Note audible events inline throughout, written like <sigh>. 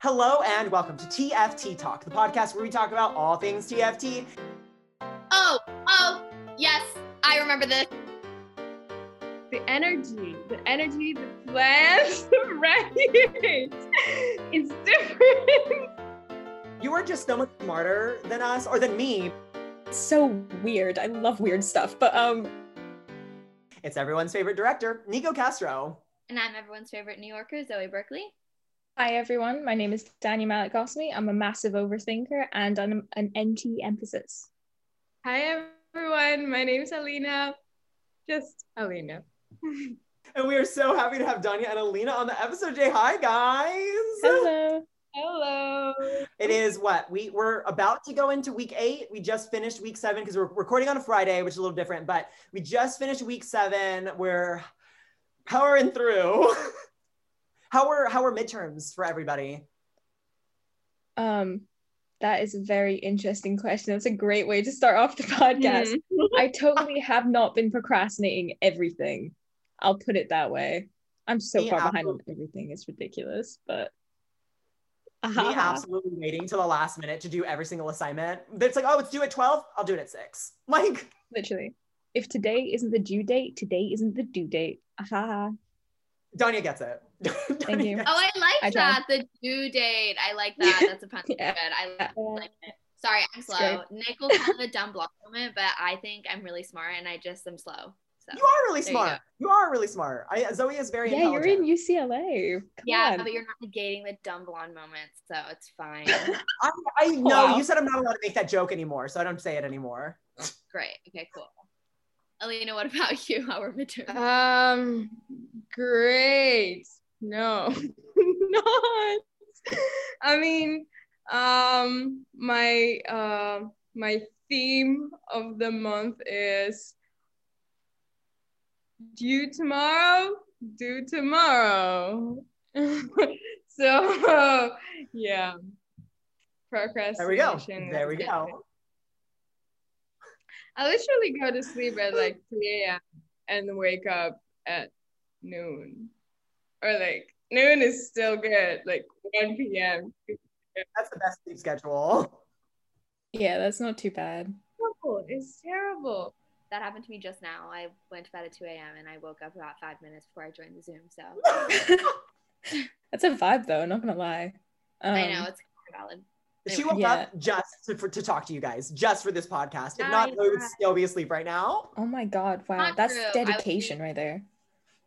Hello and welcome to TFT Talk, the podcast where we talk about all things TFT. Oh, oh, yes, I remember this. The energy, the energy, the plans, <laughs> right? It's different. You are just so much smarter than us or than me. so weird. I love weird stuff, but um It's everyone's favorite director, Nico Castro. And I'm everyone's favorite New Yorker, Zoe Berkeley. Hi everyone. My name is Daniel Malik Gosmi. I'm a massive overthinker and I'm an MT emphasis. Hi everyone, my name is Alina. Just Alina. <laughs> And we are so happy to have Danya and Alina on the episode. Jay, hi guys. Hello. Hello. It is what we we're about to go into week eight. We just finished week seven because we're recording on a Friday, which is a little different, but we just finished week seven. We're powering through. <laughs> how were how were midterms for everybody? Um that is a very interesting question. That's a great way to start off the <laughs> podcast. Mhm. I totally have not been procrastinating everything. I'll put it that way. I'm so Me far behind on everything. It's ridiculous, but Me Ahaha. absolutely waiting till the last minute to do every single assignment. It's like, oh, it's due at 12. I'll do it at six. <laughs> Like, literally. If today isn't the due date, today isn't the due date. Ahaha. Danya gets it. <laughs> Thank you. Oh, I like I tried. that. The due date. I like that. <laughs> That's a pun. Yeah. Good. I like it. Sorry, I'm slow. Nick will call it a dumb block moment, but I think I'm really smart and I just am slow. So You are really There you smart. You, are really smart. I, Zoe is very Yeah, you're in. UCLA. Come yeah, on. but you're not negating the dumb blonde moments, so it's fine. <laughs> I, I know Wow. you said I'm not allowed to make that joke anymore, so I don't say it anymore. Great. Okay, cool. Alina, what about you? How are midterms? Um great. No. <laughs> Not. I mean, um my uh, my theme of the month is due tomorrow, due tomorrow. <laughs> so yeah. Procrastination. There we go. There we go. I literally go to sleep at like 3 a.m. and wake up at noon. Or like noon is still good, like 1 p.m. That's the best sleep schedule. Yeah, that's not too bad. Terrible. It's terrible. That happened to me just now. I went to bed at 2 a.m. and I woke up about five minutes before I joined the Zoom. So <laughs> That's a vibe though, not gonna lie. Um, I know it's valid. she woke Yeah. up just to, for, to talk to you guys, just for this podcast. If not, I Zoe would know. still be asleep right now. Oh my god, wow. Not That's true. I would be- dedication right there.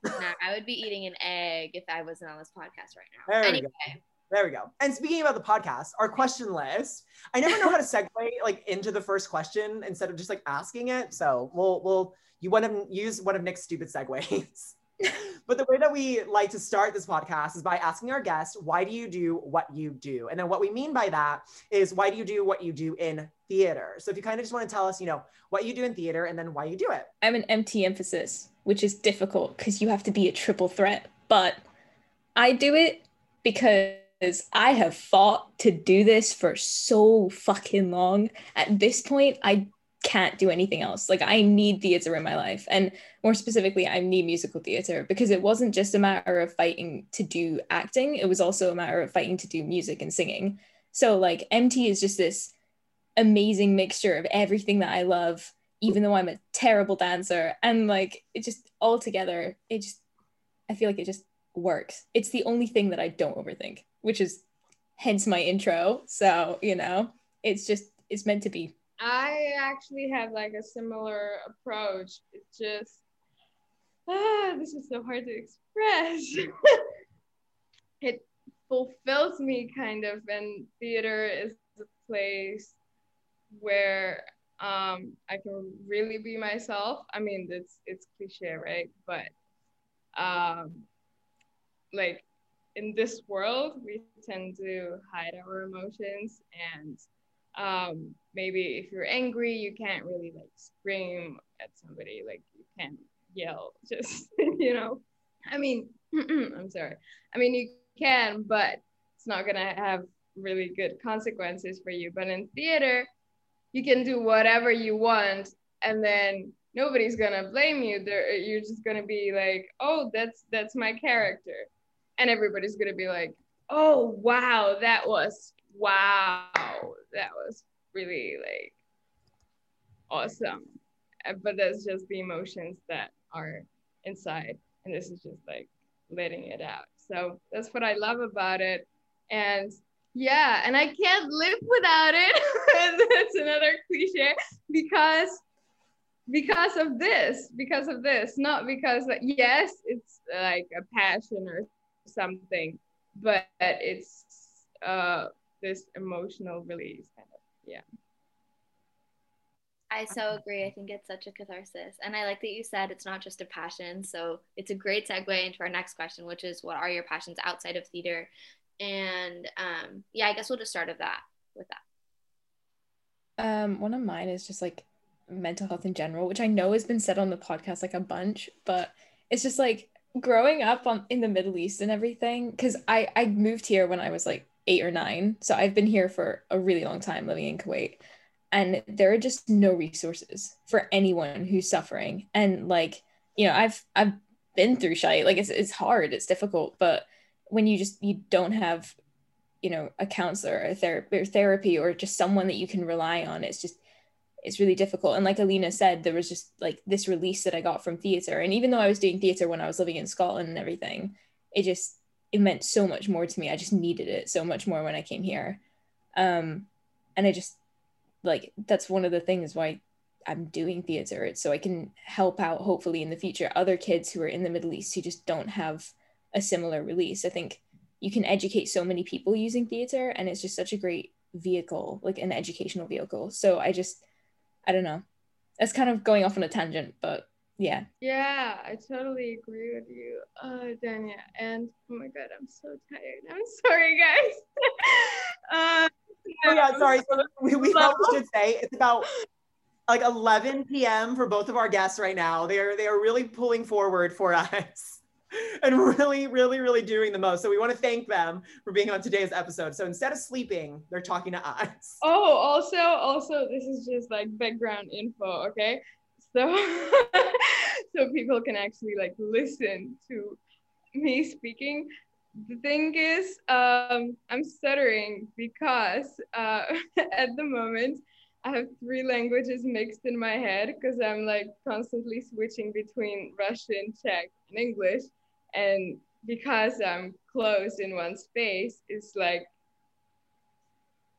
Nah, I would be eating an egg if I wasn't on this podcast right now. There we anyway, go. There we go. And speaking about the podcast, our question list. I never know how to segue like into the first question instead of just like asking it. So we'll we'll you want to use one of Nick's stupid segues. <laughs> but the way that we like to start this podcast is by asking our guests, why do you do what you do? And then what we mean by that is why do you do what you do in theater? So if you kind of just want to tell us, you know, what you do in theater and then why you do it. I'm an MT emphasis, which is difficult because you have to be a triple threat. But I do it because I have fought to do this for so fucking long. At this point, I can't do anything else. Like I need theater in my life. And more specifically, I need musical theater because it wasn't just a matter of fighting to do acting, it was also a matter of fighting to do music and singing. So like MT is just this amazing mixture of everything that I love even though I'm a terrible dancer. And like it just all together, it just I feel like it just works. It's the only thing that I don't overthink, which is hence my intro. So, you know, it's just it's meant to be. I actually have like a similar approach. It's just, ah, this is so hard to express. <laughs> it fulfills me kind of, and theater is the place where um, I can really be myself. I mean, it's it's cliche, right? But um, like in this world, we tend to hide our emotions and um maybe if you're angry you can't really like scream at somebody like you can't yell <laughs> just you know i mean <clears throat> i'm sorry i mean you can but it's not gonna have really good consequences for you but in theater you can do whatever you want and then nobody's gonna blame you there you're just gonna be like oh that's that's my character and everybody's gonna be like oh wow, that was wow, that was really like awesome. But that's just the emotions that are inside, and this is just like letting it out. So that's what I love about it, and yeah, and I can't live without it. <laughs> that's another cliche because because of this because of this not because yes it's like a passion or something but it's uh this emotional release kind of yeah I so agree. I think it's such a catharsis. And I like that you said it's not just a passion. So it's a great segue into our next question, which is what are your passions outside of theater? And um, yeah, I guess we'll just start of that with that. Um, one of mine is just like mental health in general, which I know has been said on the podcast like a bunch, but it's just like growing up on in the Middle East and everything. Because I I moved here when I was like eight or nine, so I've been here for a really long time living in Kuwait, and there are just no resources for anyone who's suffering. And like you know, I've I've been through shite. Like it's it's hard, it's difficult, but when you just you don't have you know a counselor or, ther- or therapy or just someone that you can rely on it's just it's really difficult. And like alina said there was just like this release that i got from theater. And even though i was doing theater when i was living in scotland and everything it just it meant so much more to me. I just needed it so much more when i came here. Um and i just like that's one of the things why i'm doing theater. It's so i can help out hopefully in the future. Other kids who are in the middle east who just don't have a similar release. I think you can educate so many people using theater and it's just such a great vehicle like an educational vehicle. So i just i don't know. That's kind of going off on a tangent but yeah. Yeah i totally agree with you uh dania. And oh my god i'm so tired. I'm <laughs> sorry guys. Uh <laughs> Oh yeah, sorry. So we, we probably should say it's about like 11 p.m. for both of our guests right now. They are they are really pulling forward for <laughs> us <laughs> and really, really, really doing the most. So we want to thank them for being on today's episode. So instead of sleeping, they're talking to us. <laughs> Oh, also, also, this is just like background info, okay? So, <laughs> so people can actually like listen to me speaking. The thing is, um, I'm stuttering because uh, at the moment I have three languages mixed in my head because I'm like constantly switching between Russian, Czech, and English. And because I'm closed in one space, it's like,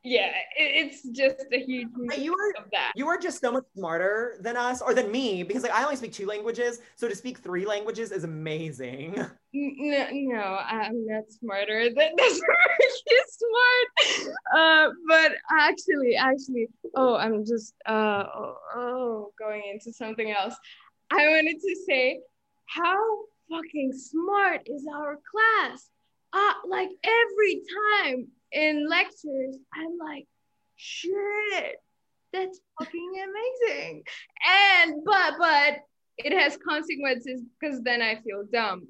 yeah, it, it's just a huge you are of that. you are just so much smarter than us or than me because like I only speak two languages. So to speak three languages is amazing. No, no, I'm not smarter. Than <laughs> really smart. Uh, but actually, actually, oh, I'm just uh, oh, oh, going into something else. I wanted to say, how fucking smart is our class? Uh, like every time in lectures, I'm like, shit, that's fucking amazing. And but but it has consequences because then I feel dumb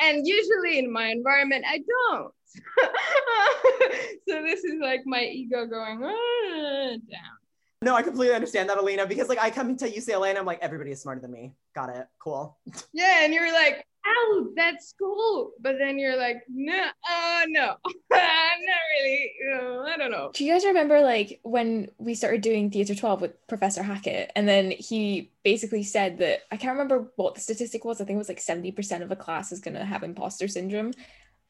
and usually in my environment i don't <laughs> so this is like my ego going "Ah," down No, I completely understand that, Alina, because like I come into UCLA and I'm like, everybody is smarter than me. Got it. Cool. <laughs> yeah and you're like ow that's cool. But then you're like no uh no. <laughs> Not really uh, i don't know. Do you guys remember like when we started doing theater 12 with professor hackett? And then he basically said that i can't remember what the statistic was. I think it was like 70% of a class is going to have imposter syndrome.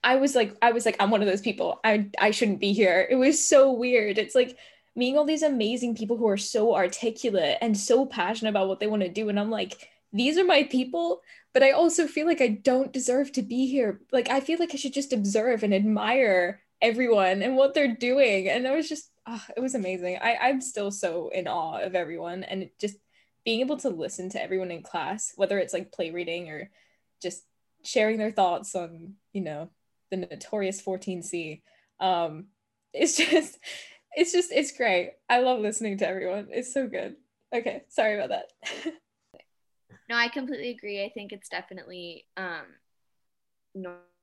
I was like i was like i'm one of those people. I i shouldn't be here. It was so weird. It's like meeting all these amazing people who are so articulate and so passionate about what they want to do and i'm like these are my people but i also feel like i don't deserve to be here. Like i feel like i should just observe and admire everyone and what they're doing. And it was just ah, it was amazing. I, i'm still so in awe of everyone and just being able to listen to everyone in class whether it's like play reading or just sharing their thoughts on you know the notorious 14c um <laughs> it's just it's just it's great. I love listening to everyone. It's so good. Okay sorry about that. <laughs> No, I completely agree. I think it's definitely um,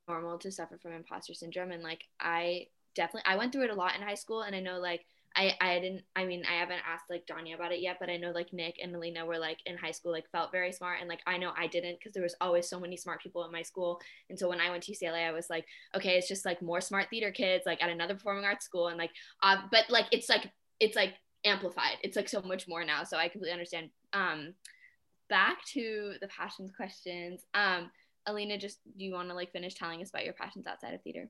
normal to suffer from imposter syndrome, and like I definitely I went through it a lot in high school, and I know like I I didn't I mean I haven't asked like Danya about it yet, but I know like Nick and Alina were like in high school like felt very smart and like I know I didn't because there was always so many smart people in my school. And so when I went to UCLA, I was like, okay, it's just like more smart theater kids like at another performing arts school and like uh, but like it's like it's like amplified. It's like so much more now. So I completely understand. Um back to the passions questions. Um Alina, just do you want to like finish telling us about your passions outside of theater?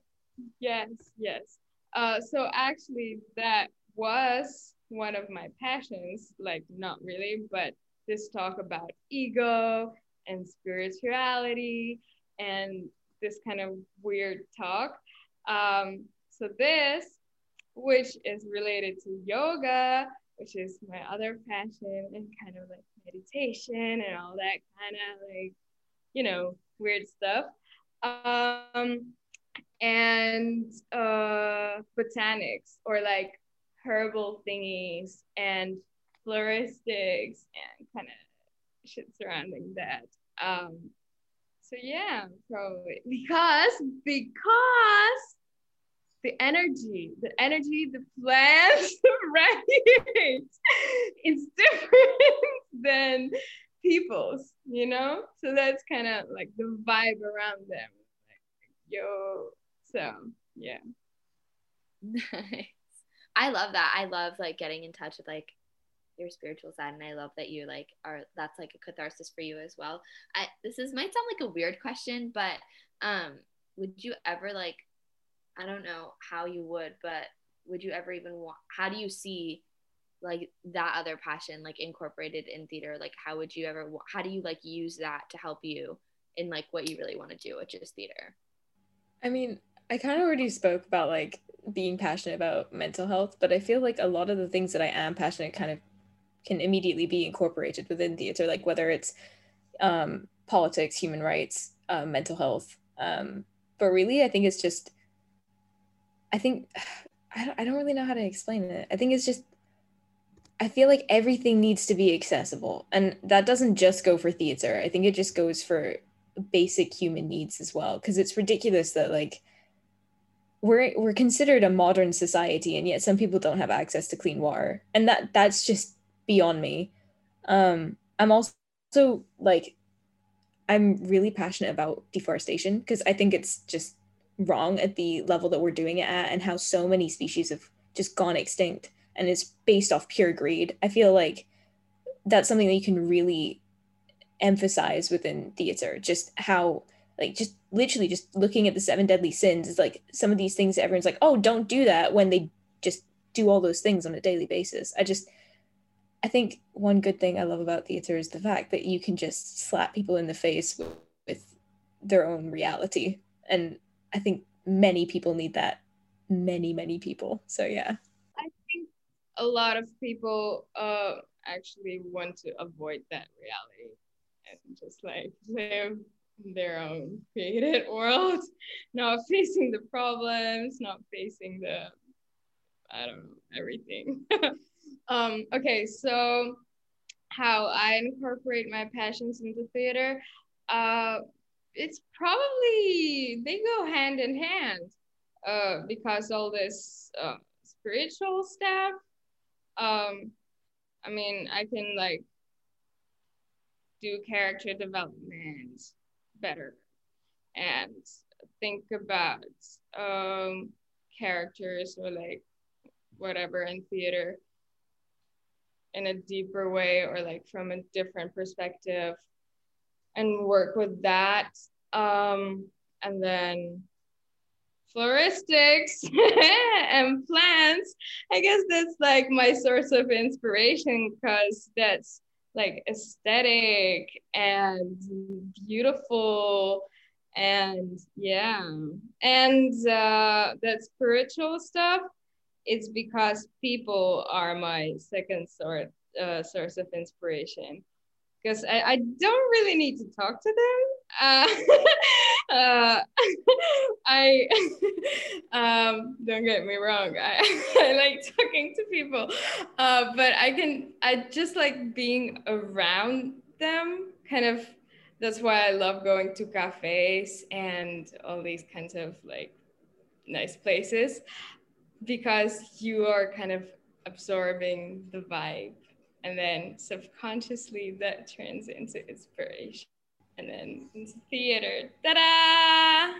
Yes, yes. Uh, so actually, that was one of my passions. Like, not really, but this talk about ego and spirituality and this kind of weird talk. Um, so this, which is related to yoga, which is my other passion, and kind of like meditation and all that kind of like, you know, weird stuff. Um, and uh, botanics or like herbal thingies and floristics and kind of shit surrounding that. Um, so yeah, probably <laughs> because because the energy, the energy, the plants, <laughs> right? <laughs> it's different than people's, you know? So that's kind of like the vibe around them. Like, yo, so yeah. Nice. I love that. I love like getting in touch with like your spiritual side and I love that you like are that's like a catharsis for you as well. I this is might sound like a weird question, but um would you ever like I don't know how you would, but would you ever even want how do you see like that other passion like incorporated in theater? Like how would you ever how do you like use that to help you in like what you really want to do, which is theater? I mean, I kind of already spoke about like being passionate about mental health, but I feel like a lot of the things that I am passionate kind of can immediately be incorporated within theater, like whether it's um, politics, human rights, uh, mental health. Um, but really, I think it's just, I think, <sighs> I don't, I don't really know how to explain it. I think it's just, I feel like everything needs to be accessible. And that doesn't just go for theater. I think it just goes for basic human needs as well. Cause it's ridiculous that like, we're we're considered a modern society and yet some people don't have access to clean water. And that that's just beyond me. Um i'm also like i'm really passionate about deforestation because i think it's just wrong at the level that we're doing it at and how so many species have just gone extinct and it's based off pure greed. I feel like that's something that you can really emphasize within theater just how like just literally just looking at the seven deadly sins is like some of these things everyone's like oh don't do that when they just do all those things on a daily basis. I just i think one good thing i love about theater is the fact that you can just slap people in the face with, with their own reality. And i think many people need that. Many many people. So yeah. I think a lot of people uh actually want to avoid that reality and just like live their own created <laughs> world, not facing the problems, not facing the, I don't know, everything. <laughs> um, okay, so how I incorporate my passions into theater, uh, it's probably, they go hand in hand uh, because all this uh, spiritual stuff, um, I mean, I can like do character development better. And think about um, characters or like whatever in theater in a deeper way or like from a different perspective and work with that um, and then floristics <laughs> and plants. I guess that's like my source of inspiration because that's like aesthetic and beautiful and yeah. And uh, that spiritual stuff it's because people are my second sort uh, source of inspiration. Because I, I don't really need to talk to them uh, <laughs> uh, <laughs> I <laughs> um, don't get me wrong. I, I like talking to people, uh, but I can I just like being around them. Kind of that's why I love going to cafes and all these kinds of like nice places because you are kind of absorbing the vibe. And then subconsciously that turns into inspiration. And then theater. Ta-da!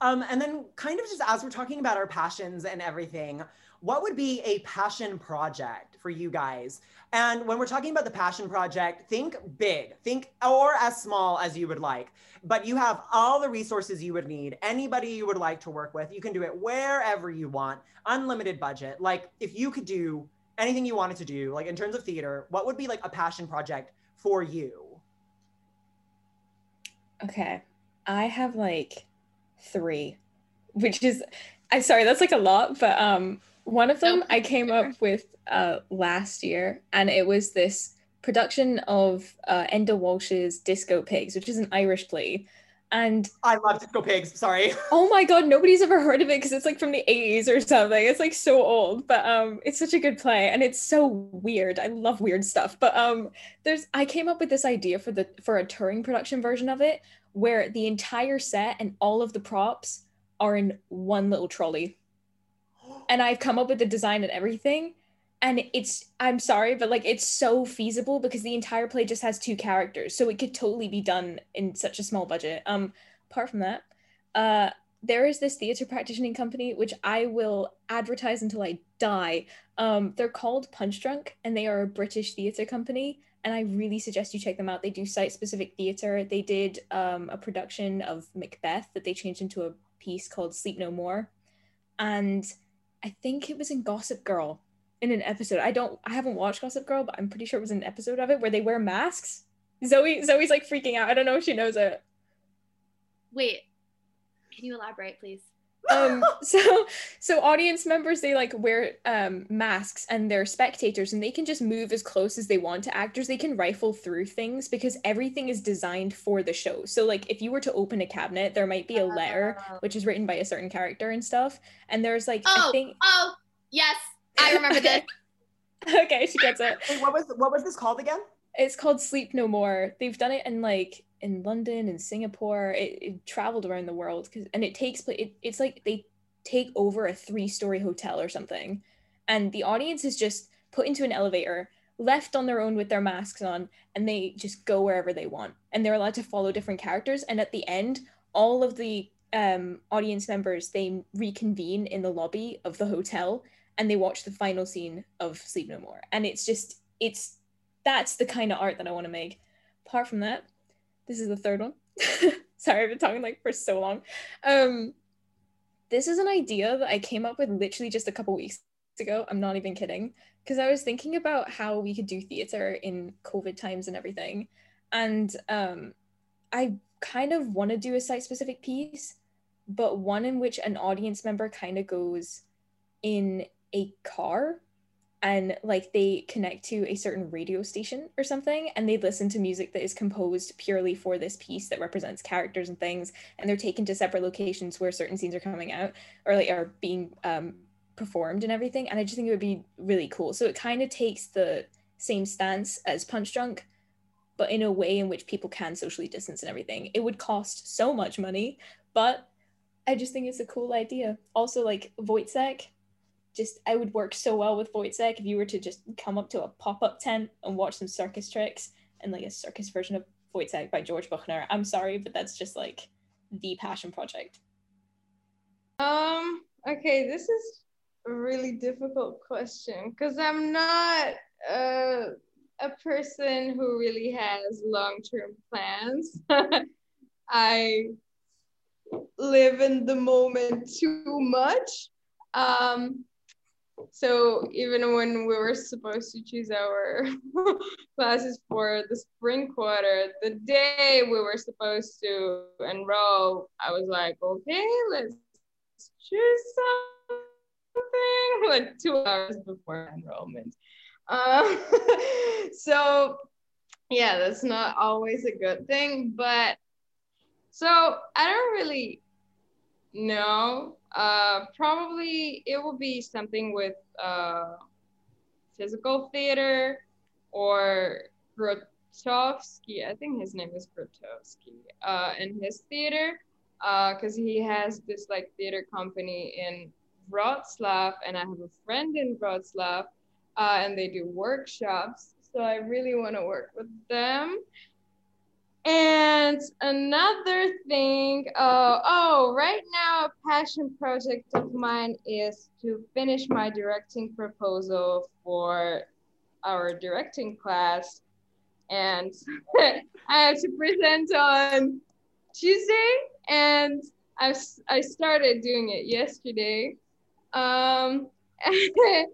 Um, and then kind of just as we're talking about our passions and everything, what would be a passion project for you guys? And when we're talking about the passion project, think big, think or as small as you would like. But you have all the resources you would need, anybody you would like to work with. You can do it wherever you want, unlimited budget. Like if you could do anything you wanted to do, like in terms of theater, what would be like a passion project for you? Okay. I have like three, which is I'm sorry, that's like a lot, but um one of them I came up with uh last year and it was this production of uh, Enda Walsh's Disco Pigs, which is an Irish play. And I love Disco Pigs. Sorry. <laughs> Oh my god, nobody's ever heard of it because it's like from the 80s or something. It's like so old, but um it's such a good play and it's so weird. I love weird stuff. But um there's I came up with this idea for the for a touring production version of it where the entire set and all of the props are in one little trolley. And I've come up with the design and everything and it's i'm sorry but like it's so feasible because the entire play just has two characters so it could totally be done in such a small budget. Um apart from that uh there is this theater practicing company which i will advertise until i die. Um they're called Punchdrunk and they are a british theater company and i really suggest you check them out. They do site specific theater. They did um, a production of macbeth that they changed into a piece called sleep no more and i think it was in gossip girl in an episode. I don't I haven't watched Gossip Girl, but I'm pretty sure it was an episode of it where they wear masks. Zoe Zoe's like freaking out. I don't know if she knows it. Wait, can you elaborate, please? um <laughs> so so audience members they like wear um masks and they're spectators and they can just move as close as they want to actors they can rifle through things because everything is designed for the show so like if you were to open a cabinet there might be a letter Oh. which is written by a certain character and stuff and there's like Oh, i think oh, yes, I remember this. <laughs> okay she gets it Wait, what was what was this called again? It's called Sleep No More. They've done it in like in London and Singapore. It, it traveled around the world because and it takes place. It, it's like they take over a three story hotel or something, and the audience is just put into an elevator, left on their own with their masks on, and they just go wherever they want, and they're allowed to follow different characters. And at the end, all of the um, audience members they reconvene in the lobby of the hotel and they watch the final scene of Sleep No More. And it's just it's that's the kind of art that I want to make. Apart from that, this is the third one. <laughs> Sorry, I've been talking like for so long. Um, this is an idea that I came up with literally just a couple weeks ago. I'm not even kidding. Because I was thinking about how we could do theater in COVID times and everything. And um, I kind of want to do a site specific piece, but one in which an audience member kind of goes in a car and like they connect to a certain radio station or something and they listen to music that is composed purely for this piece that represents characters and things and they're taken to separate locations where certain scenes are coming out or like are being um, performed and everything and i just think it would be really cool. So it kind of takes the same stance as Punchdrunk but in a way in which people can socially distance and everything. It would cost so much money but i just think it's a cool idea. Also like Woyzeck just I would work so well with Woyzeck if you were to just come up to a pop-up tent and watch some circus tricks and like a circus version of Woyzeck by George Buchner. I'm sorry, but that's just like the passion project. Um, okay, this is a really difficult question because I'm not uh, a person who really has long-term plans. <laughs> I live in the moment too much. Um, so even when we were supposed to choose our <laughs> classes for the spring quarter, the day we were supposed to enroll, I was like, okay, let's choose something <laughs> like two hours before enrollment. Um, <laughs> so yeah, that's not always a good thing, but so I don't really know. Uh, probably it will be something with uh, physical theater or Grotowski. I think his name is Grotowski. Uh, in his theater, because he has this like theater company in Wroclaw, and I have a friend in Wroclaw, uh, and they do workshops. So I really want to work with them. And another thing, uh, oh, right now, a passion project of mine is to finish my directing proposal for our directing class. And <laughs> I have to present on Tuesday, and I, I started doing it yesterday. Um, <laughs>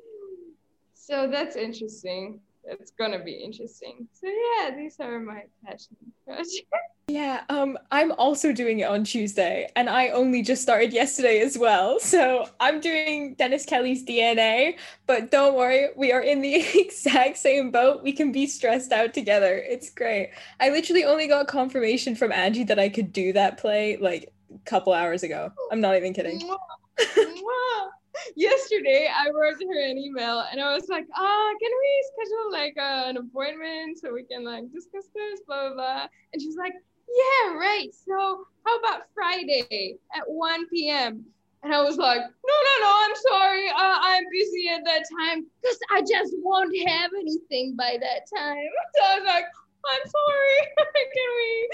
so that's interesting it's gonna be interesting. So yeah, these are my passion projects. <laughs> Yeah, um, I'm also doing it on Tuesday, and I only just started yesterday as well. <laughs> So I'm doing Dennis Kelly's DNA, but don't worry, we are in the <laughs> exact same boat. We can be stressed out together. It's great. I literally only got confirmation from Angie that I could do that play like a couple hours ago. I'm not even kidding yesterday I wrote her an email and I was like, ah, can we schedule like uh, an appointment so we can like discuss this, blah, blah, blah. And she's like, yeah, right. So how about Friday at 1 p.m.? And I was like, no, no, no, I'm sorry. Uh, I'm busy at that time because I just won't have anything by that time. <laughs> So I was like, I'm sorry. <laughs> can we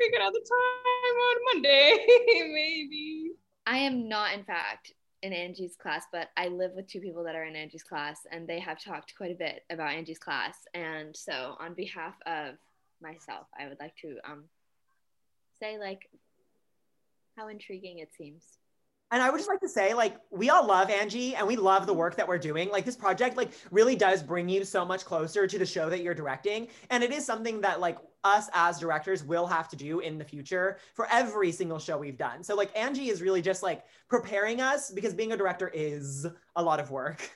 figure out the time on Monday? <laughs> Maybe. I am not, in fact, in Angie's class, but I live with two people that are in Angie's class, and they have talked quite a bit about Angie's class. And so, on behalf of myself, I would like to um, say like how intriguing it seems. And I would just like to say, like, we all love Angie and we love the work that we're doing. Like, this project, like, really does bring you so much closer to the show that you're directing. And it is something that, like, us as directors will have to do in the future for every single show we've done. So like Angie is really just like preparing us because being a director is a lot of work.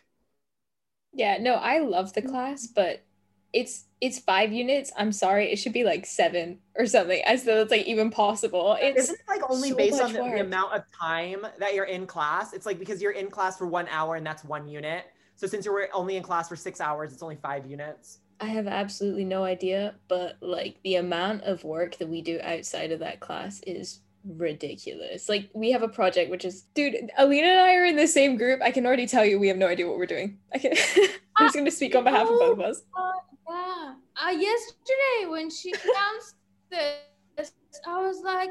Yeah, no, I love the class, but it's it's five units. I'm sorry, it should be like seven or something, as though it's like even possible. It's Isn't it like only so based on the, the amount of time that you're in class? It's like because you're in class for one hour and that's one unit. So since you're only in class for six hours, it's only five units. I have absolutely no idea, but like the amount of work that we do outside of that class is ridiculous. Like we have a project which is dude, Alina and I are in the same group. I can already tell you we have no idea what we're doing. I can <laughs> I'm just gonna speak on behalf of both of us. Uh, yeah. Uh yesterday when she announced this, I was like,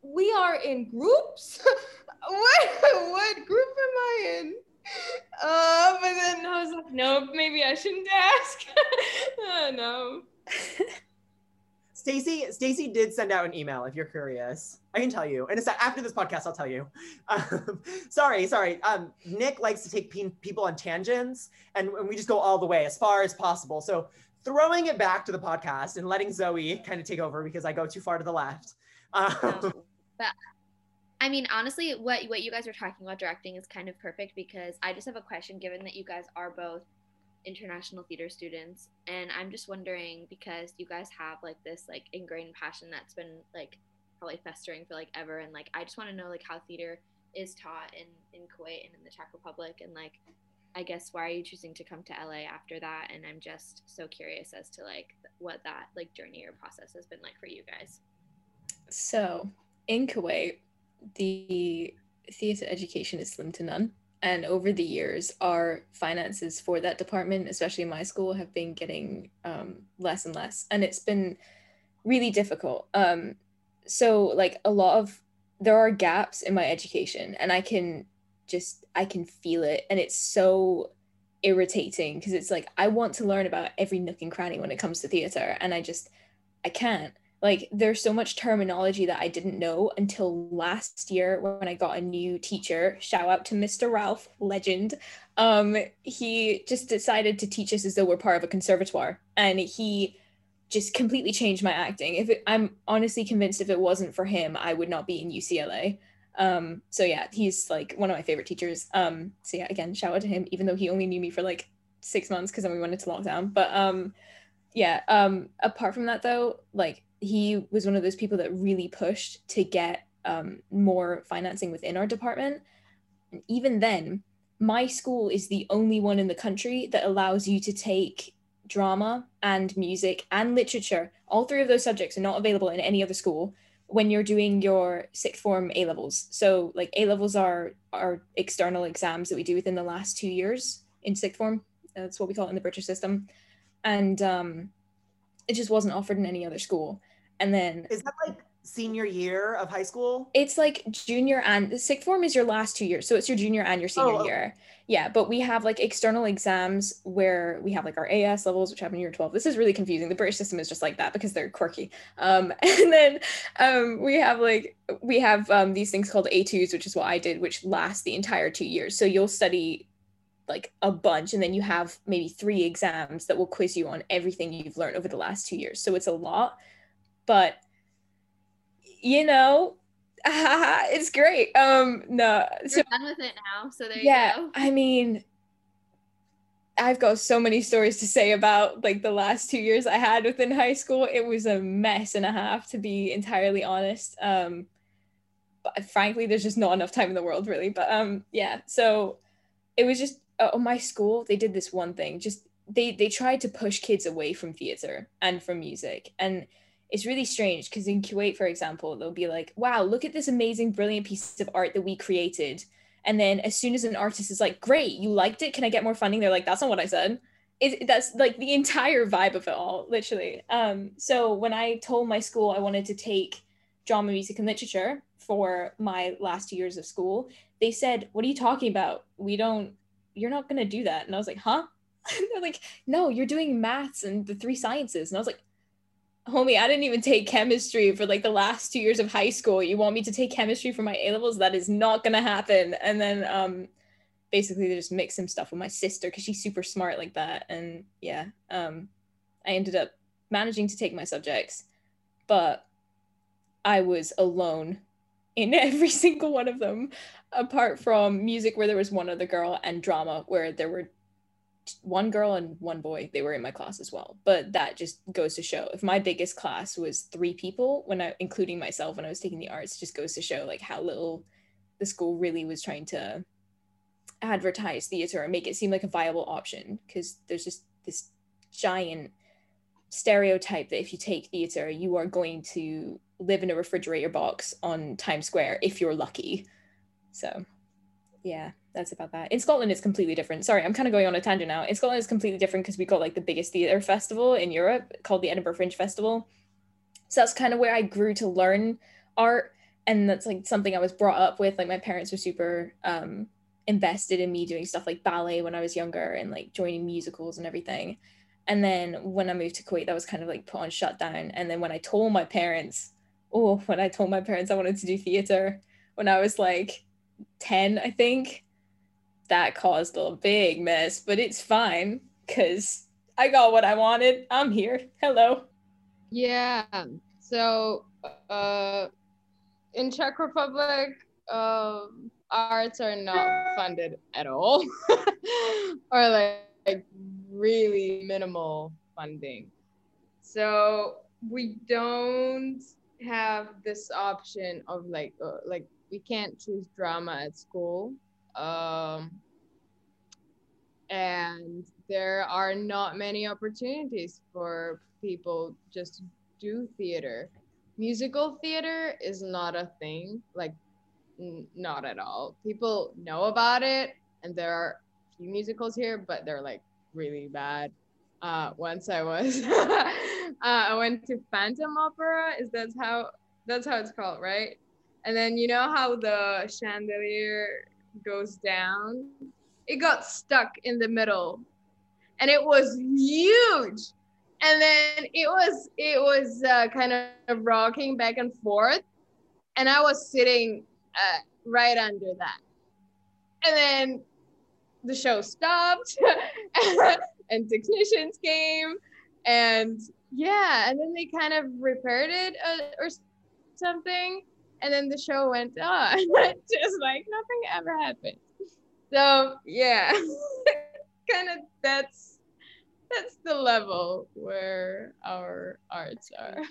we are in groups? <laughs> what what group am I in? Uh, <laughs> but then I was like, nope, maybe I shouldn't ask. <laughs> oh, no. <laughs> Stacy, Stacy did send out an email if you're curious. I can tell you. And it's after this podcast, I'll tell you. Um, sorry, sorry. Um, Nick likes to take pe- people on tangents and, and we just go all the way as far as possible. So throwing it back to the podcast and letting Zoe kind of take over because I go too far to the left. Um, no, but I mean, honestly, what what you guys are talking about directing is kind of perfect because I just have a question. Given that you guys are both international theater students, and I'm just wondering because you guys have like this like ingrained passion that's been like probably festering for like ever, and like I just want to know like how theater is taught in in Kuwait and in the Czech Republic, and like I guess why are you choosing to come to LA after that? And I'm just so curious as to like what that like journey or process has been like for you guys. So in Kuwait the theatre education is slim to none. And over the years, our finances for that department, especially my school, have been getting um, less and less. And it's been really difficult. Um, so, like, a lot of there are gaps in my education, and I can just, I can feel it. And it's so irritating because it's like, I want to learn about every nook and cranny when it comes to theatre, and I just, I can't like there's so much terminology that I didn't know until last year when I got a new teacher. Shout out to Mr. Ralph, legend. Um, he just decided to teach us as though we're part of a conservatoire, and he just completely changed my acting. If it, I'm honestly convinced if it wasn't for him, I would not be in UCLA. Um, so yeah, he's like one of my favorite teachers. Um, so yeah, again, shout out to him, even though he only knew me for like six months because then we went into lockdown. But um, yeah, um, apart from that though, like he was one of those people that really pushed to get um, more financing within our department. And even then, my school is the only one in the country that allows you to take drama and music and literature. All three of those subjects are not available in any other school when you're doing your sixth form A levels. So like A levels are are external exams that we do within the last two years in sixth form. That's what we call it in the British system, and um, it just wasn't offered in any other school. And then Is that like senior year of high school? it's like junior and the sixth form is your last two years, so it's your junior and your senior Oh, okay. year. Yeah, but we have like external exams where we have like our AS levels, which happen in year 12. This is really confusing. The British system is just like that because they're quirky. Um, <laughs> and then um, we have like we have um, these things called A2s, which is what I did, which last the entire two years. So you'll study like a bunch, and then you have maybe three exams that will quiz you on everything you've learned over the last two years. So it's a lot, but you know, <laughs> it's great. Um, no, so You're done with it now, so there yeah you go. i mean i've got so many stories to say about like the last two years i had within high school. It was a mess and a half to be entirely honest. Um but frankly there's just not enough time in the world really. But um yeah so it was just uh, on my school they did this one thing. Just they they tried to push kids away from theater and from music. And it's really strange because in kuwait for example they'll be like wow look at this amazing brilliant piece of art that we created and then as soon as an artist is like, great, you liked it, can I get more funding? They're like, that's not what I said. It, that's like the entire vibe of it all, literally. Um, so when I told my school I wanted to take drama, music, and literature for my last years of school, they said, what are you talking about? We don't, you're not going to do that. And I was like, huh? <laughs> They're like, no, you're doing maths and the three sciences. And I was like, homie, I didn't even take chemistry for like the last two years of high school. You want me to take chemistry for my A levels? That is not gonna happen. And then um basically they just mix some stuff with my sister because she's super smart like that. And yeah, um I ended up managing to take my subjects, but I was alone in <laughs> every single one of them, apart from music where there was one other girl and drama where there were one girl and one boy they were in my class as well but that just goes to show if my biggest class was three people when i including myself when i was taking the arts just goes to show like how little the school really was trying to advertise theater and make it seem like a viable option because there's just this giant stereotype that if you take theater you are going to live in a refrigerator box on times square if you're lucky. So yeah that's about that. In scotland it's completely different. Sorry i'm kind of going on a tangent now. In scotland it's completely different because we got like the biggest theater festival in europe called the edinburgh fringe festival. So that's kind of where i grew to learn art and that's like something i was brought up with. Like my parents were super um invested in me doing stuff like ballet when i was younger and like joining musicals and everything. And then when i moved to kuwait that was kind of like put on shutdown. And then when i told my parents oh when i told my parents i wanted to do theater when i was like 10 i think that caused a big mess, but it's fine because I got what I wanted. I'm here. Hello. Yeah. So, uh, in Czech Republic, um, arts are not funded at all, <laughs> or like, like really minimal funding. So we don't have this option of like, uh, like we can't choose drama at school. Um, and there are not many opportunities for people just to do theater. Musical theater is not a thing, like n- not at all. People know about it, and there are a few musicals here, but they're like really bad. Uh, once I was, <laughs> uh, I went to Phantom Opera. Is that how that's how it's called, right? And then you know how the chandelier goes down it got stuck in the middle. And it was huge. And then it was it was uh, kind of rocking back and forth. And i was sitting uh, right under that. And then the show stopped <laughs> and technicians came and yeah and then they kind of repaired it uh, or something and then the show went on. <laughs> Just like nothing ever happened. So yeah. <laughs> Kind of that's that's the level where our arts are.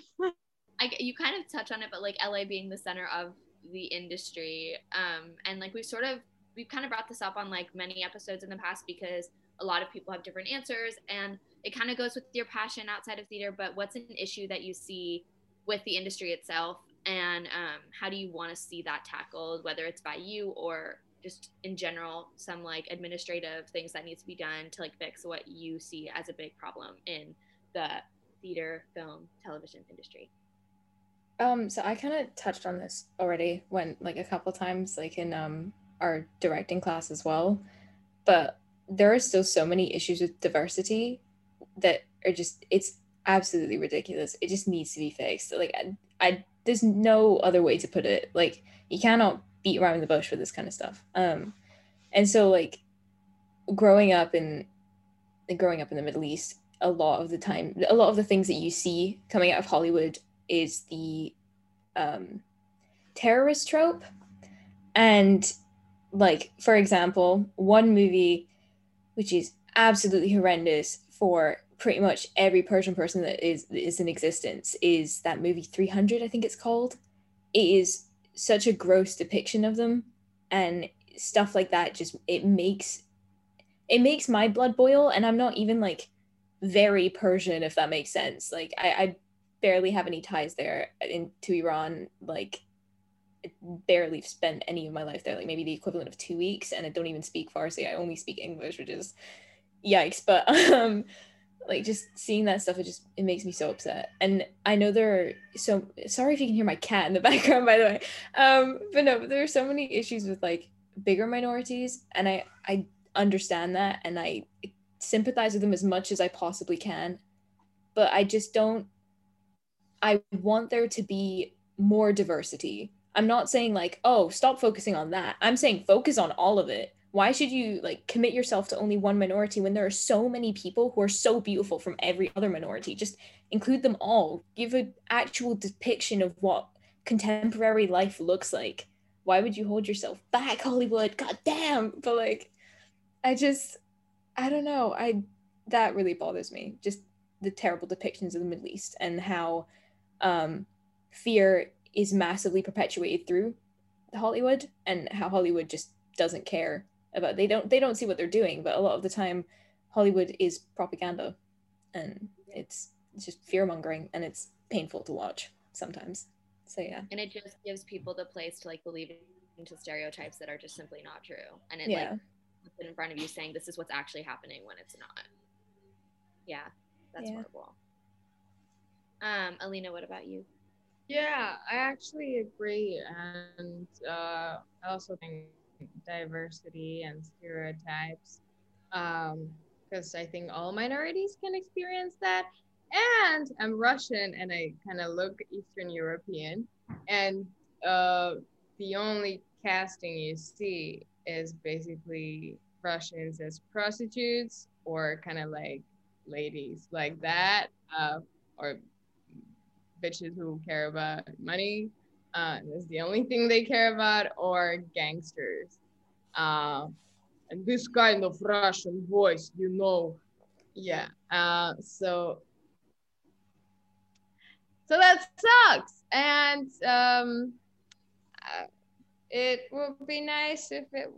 I, you kind of touch on it, but like LA being the center of the industry, um, and like we've sort of we've kind of brought this up on like many episodes in the past because a lot of people have different answers, and it kind of goes with your passion outside of theater. But what's an issue that you see with the industry itself and um, how do you want to see that tackled whether it's by you or just in general some like administrative things that needs to be done to like fix what you see as a big problem in the theater film television industry Um, so I kind of touched on this already when like a couple times like in um our directing class as well. But there are still so many issues with diversity that are just it's absolutely ridiculous. It just needs to be fixed. Like I, I there's no other way to put it. Like you cannot beat around the bush with this kind of stuff. Um and so like growing up in growing up in the Middle East, a lot of the time a lot of the things that you see coming out of Hollywood is the um, terrorist trope. And, like, for example, one movie which is absolutely horrendous for pretty much every Persian person that is is in existence is that movie 300, I think it's called. It is such a gross depiction of them and stuff like that just it makes it makes my blood boil and I'm not even like very Persian if that makes sense. Like I, I barely have any ties there in to Iran. Like I barely spent any of my life there, like maybe the equivalent of two weeks, and I don't even speak Farsi. I only speak English, which is yikes. But <laughs> um like just seeing that stuff, it just it makes me so upset. And I know there are so sorry if you can hear my cat in the <laughs> background, by the way. Um, but no, there are so many issues with like bigger minorities, and I I understand that, and I sympathize with them as much as I possibly can. But I just don't I want there to be more diversity. I'm not saying like, oh, stop focusing on that. I'm saying focus on all of it. Why should you like commit yourself to only one minority when there are so many people who are so beautiful from every other minority? Just include them all. Give an actual depiction of what contemporary life looks like. Why would you hold yourself back, Hollywood? God damn. But like, I just, I don't know. I, that really bothers me. Just the terrible depictions of the Middle East and how um, fear is massively perpetuated through Hollywood and how Hollywood just doesn't care about they don't they don't see what they're doing but a lot of the time Hollywood is propaganda and it's it's just fear mongering and it's painful to watch sometimes. So yeah. And it just gives people the place to like believe into stereotypes that are just simply not true. And it yeah. like puts it in front of you saying this is what's actually happening when it's not. Yeah. That's Yeah. horrible. Um alina what about you? Yeah, I actually agree. And uh, I also think diversity and stereotypes, because I think all minorities can experience that. And I'm Russian and I kind of look Eastern European. And uh, the only casting you see is basically Russians as prostitutes or kind of like ladies like that, uh, or bitches who care about money. Uh, that's the only thing they care about, or gangsters. Uh, and this kind of Russian voice, you know. Yeah. Uh, so, so that sucks. And um, uh, it would be nice if it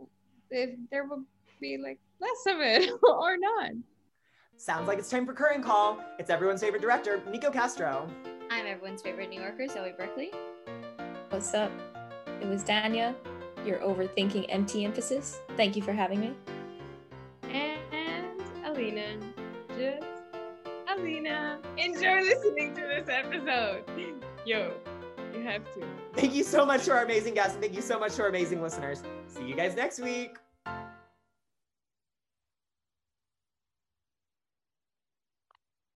if there would be like less of it <laughs> or none. Sounds like it's time for curtain call. It's everyone's favorite director, Nico Castro. i'm everyone's favorite new yorker zoe berkeley what's up it was dania your overthinking MT emphasis thank you for having me And Alina, just Alina. Enjoy listening to this episode. Yo, you have to. Thank you so much to our amazing guests, and thank you so much to our amazing listeners. See you guys next week.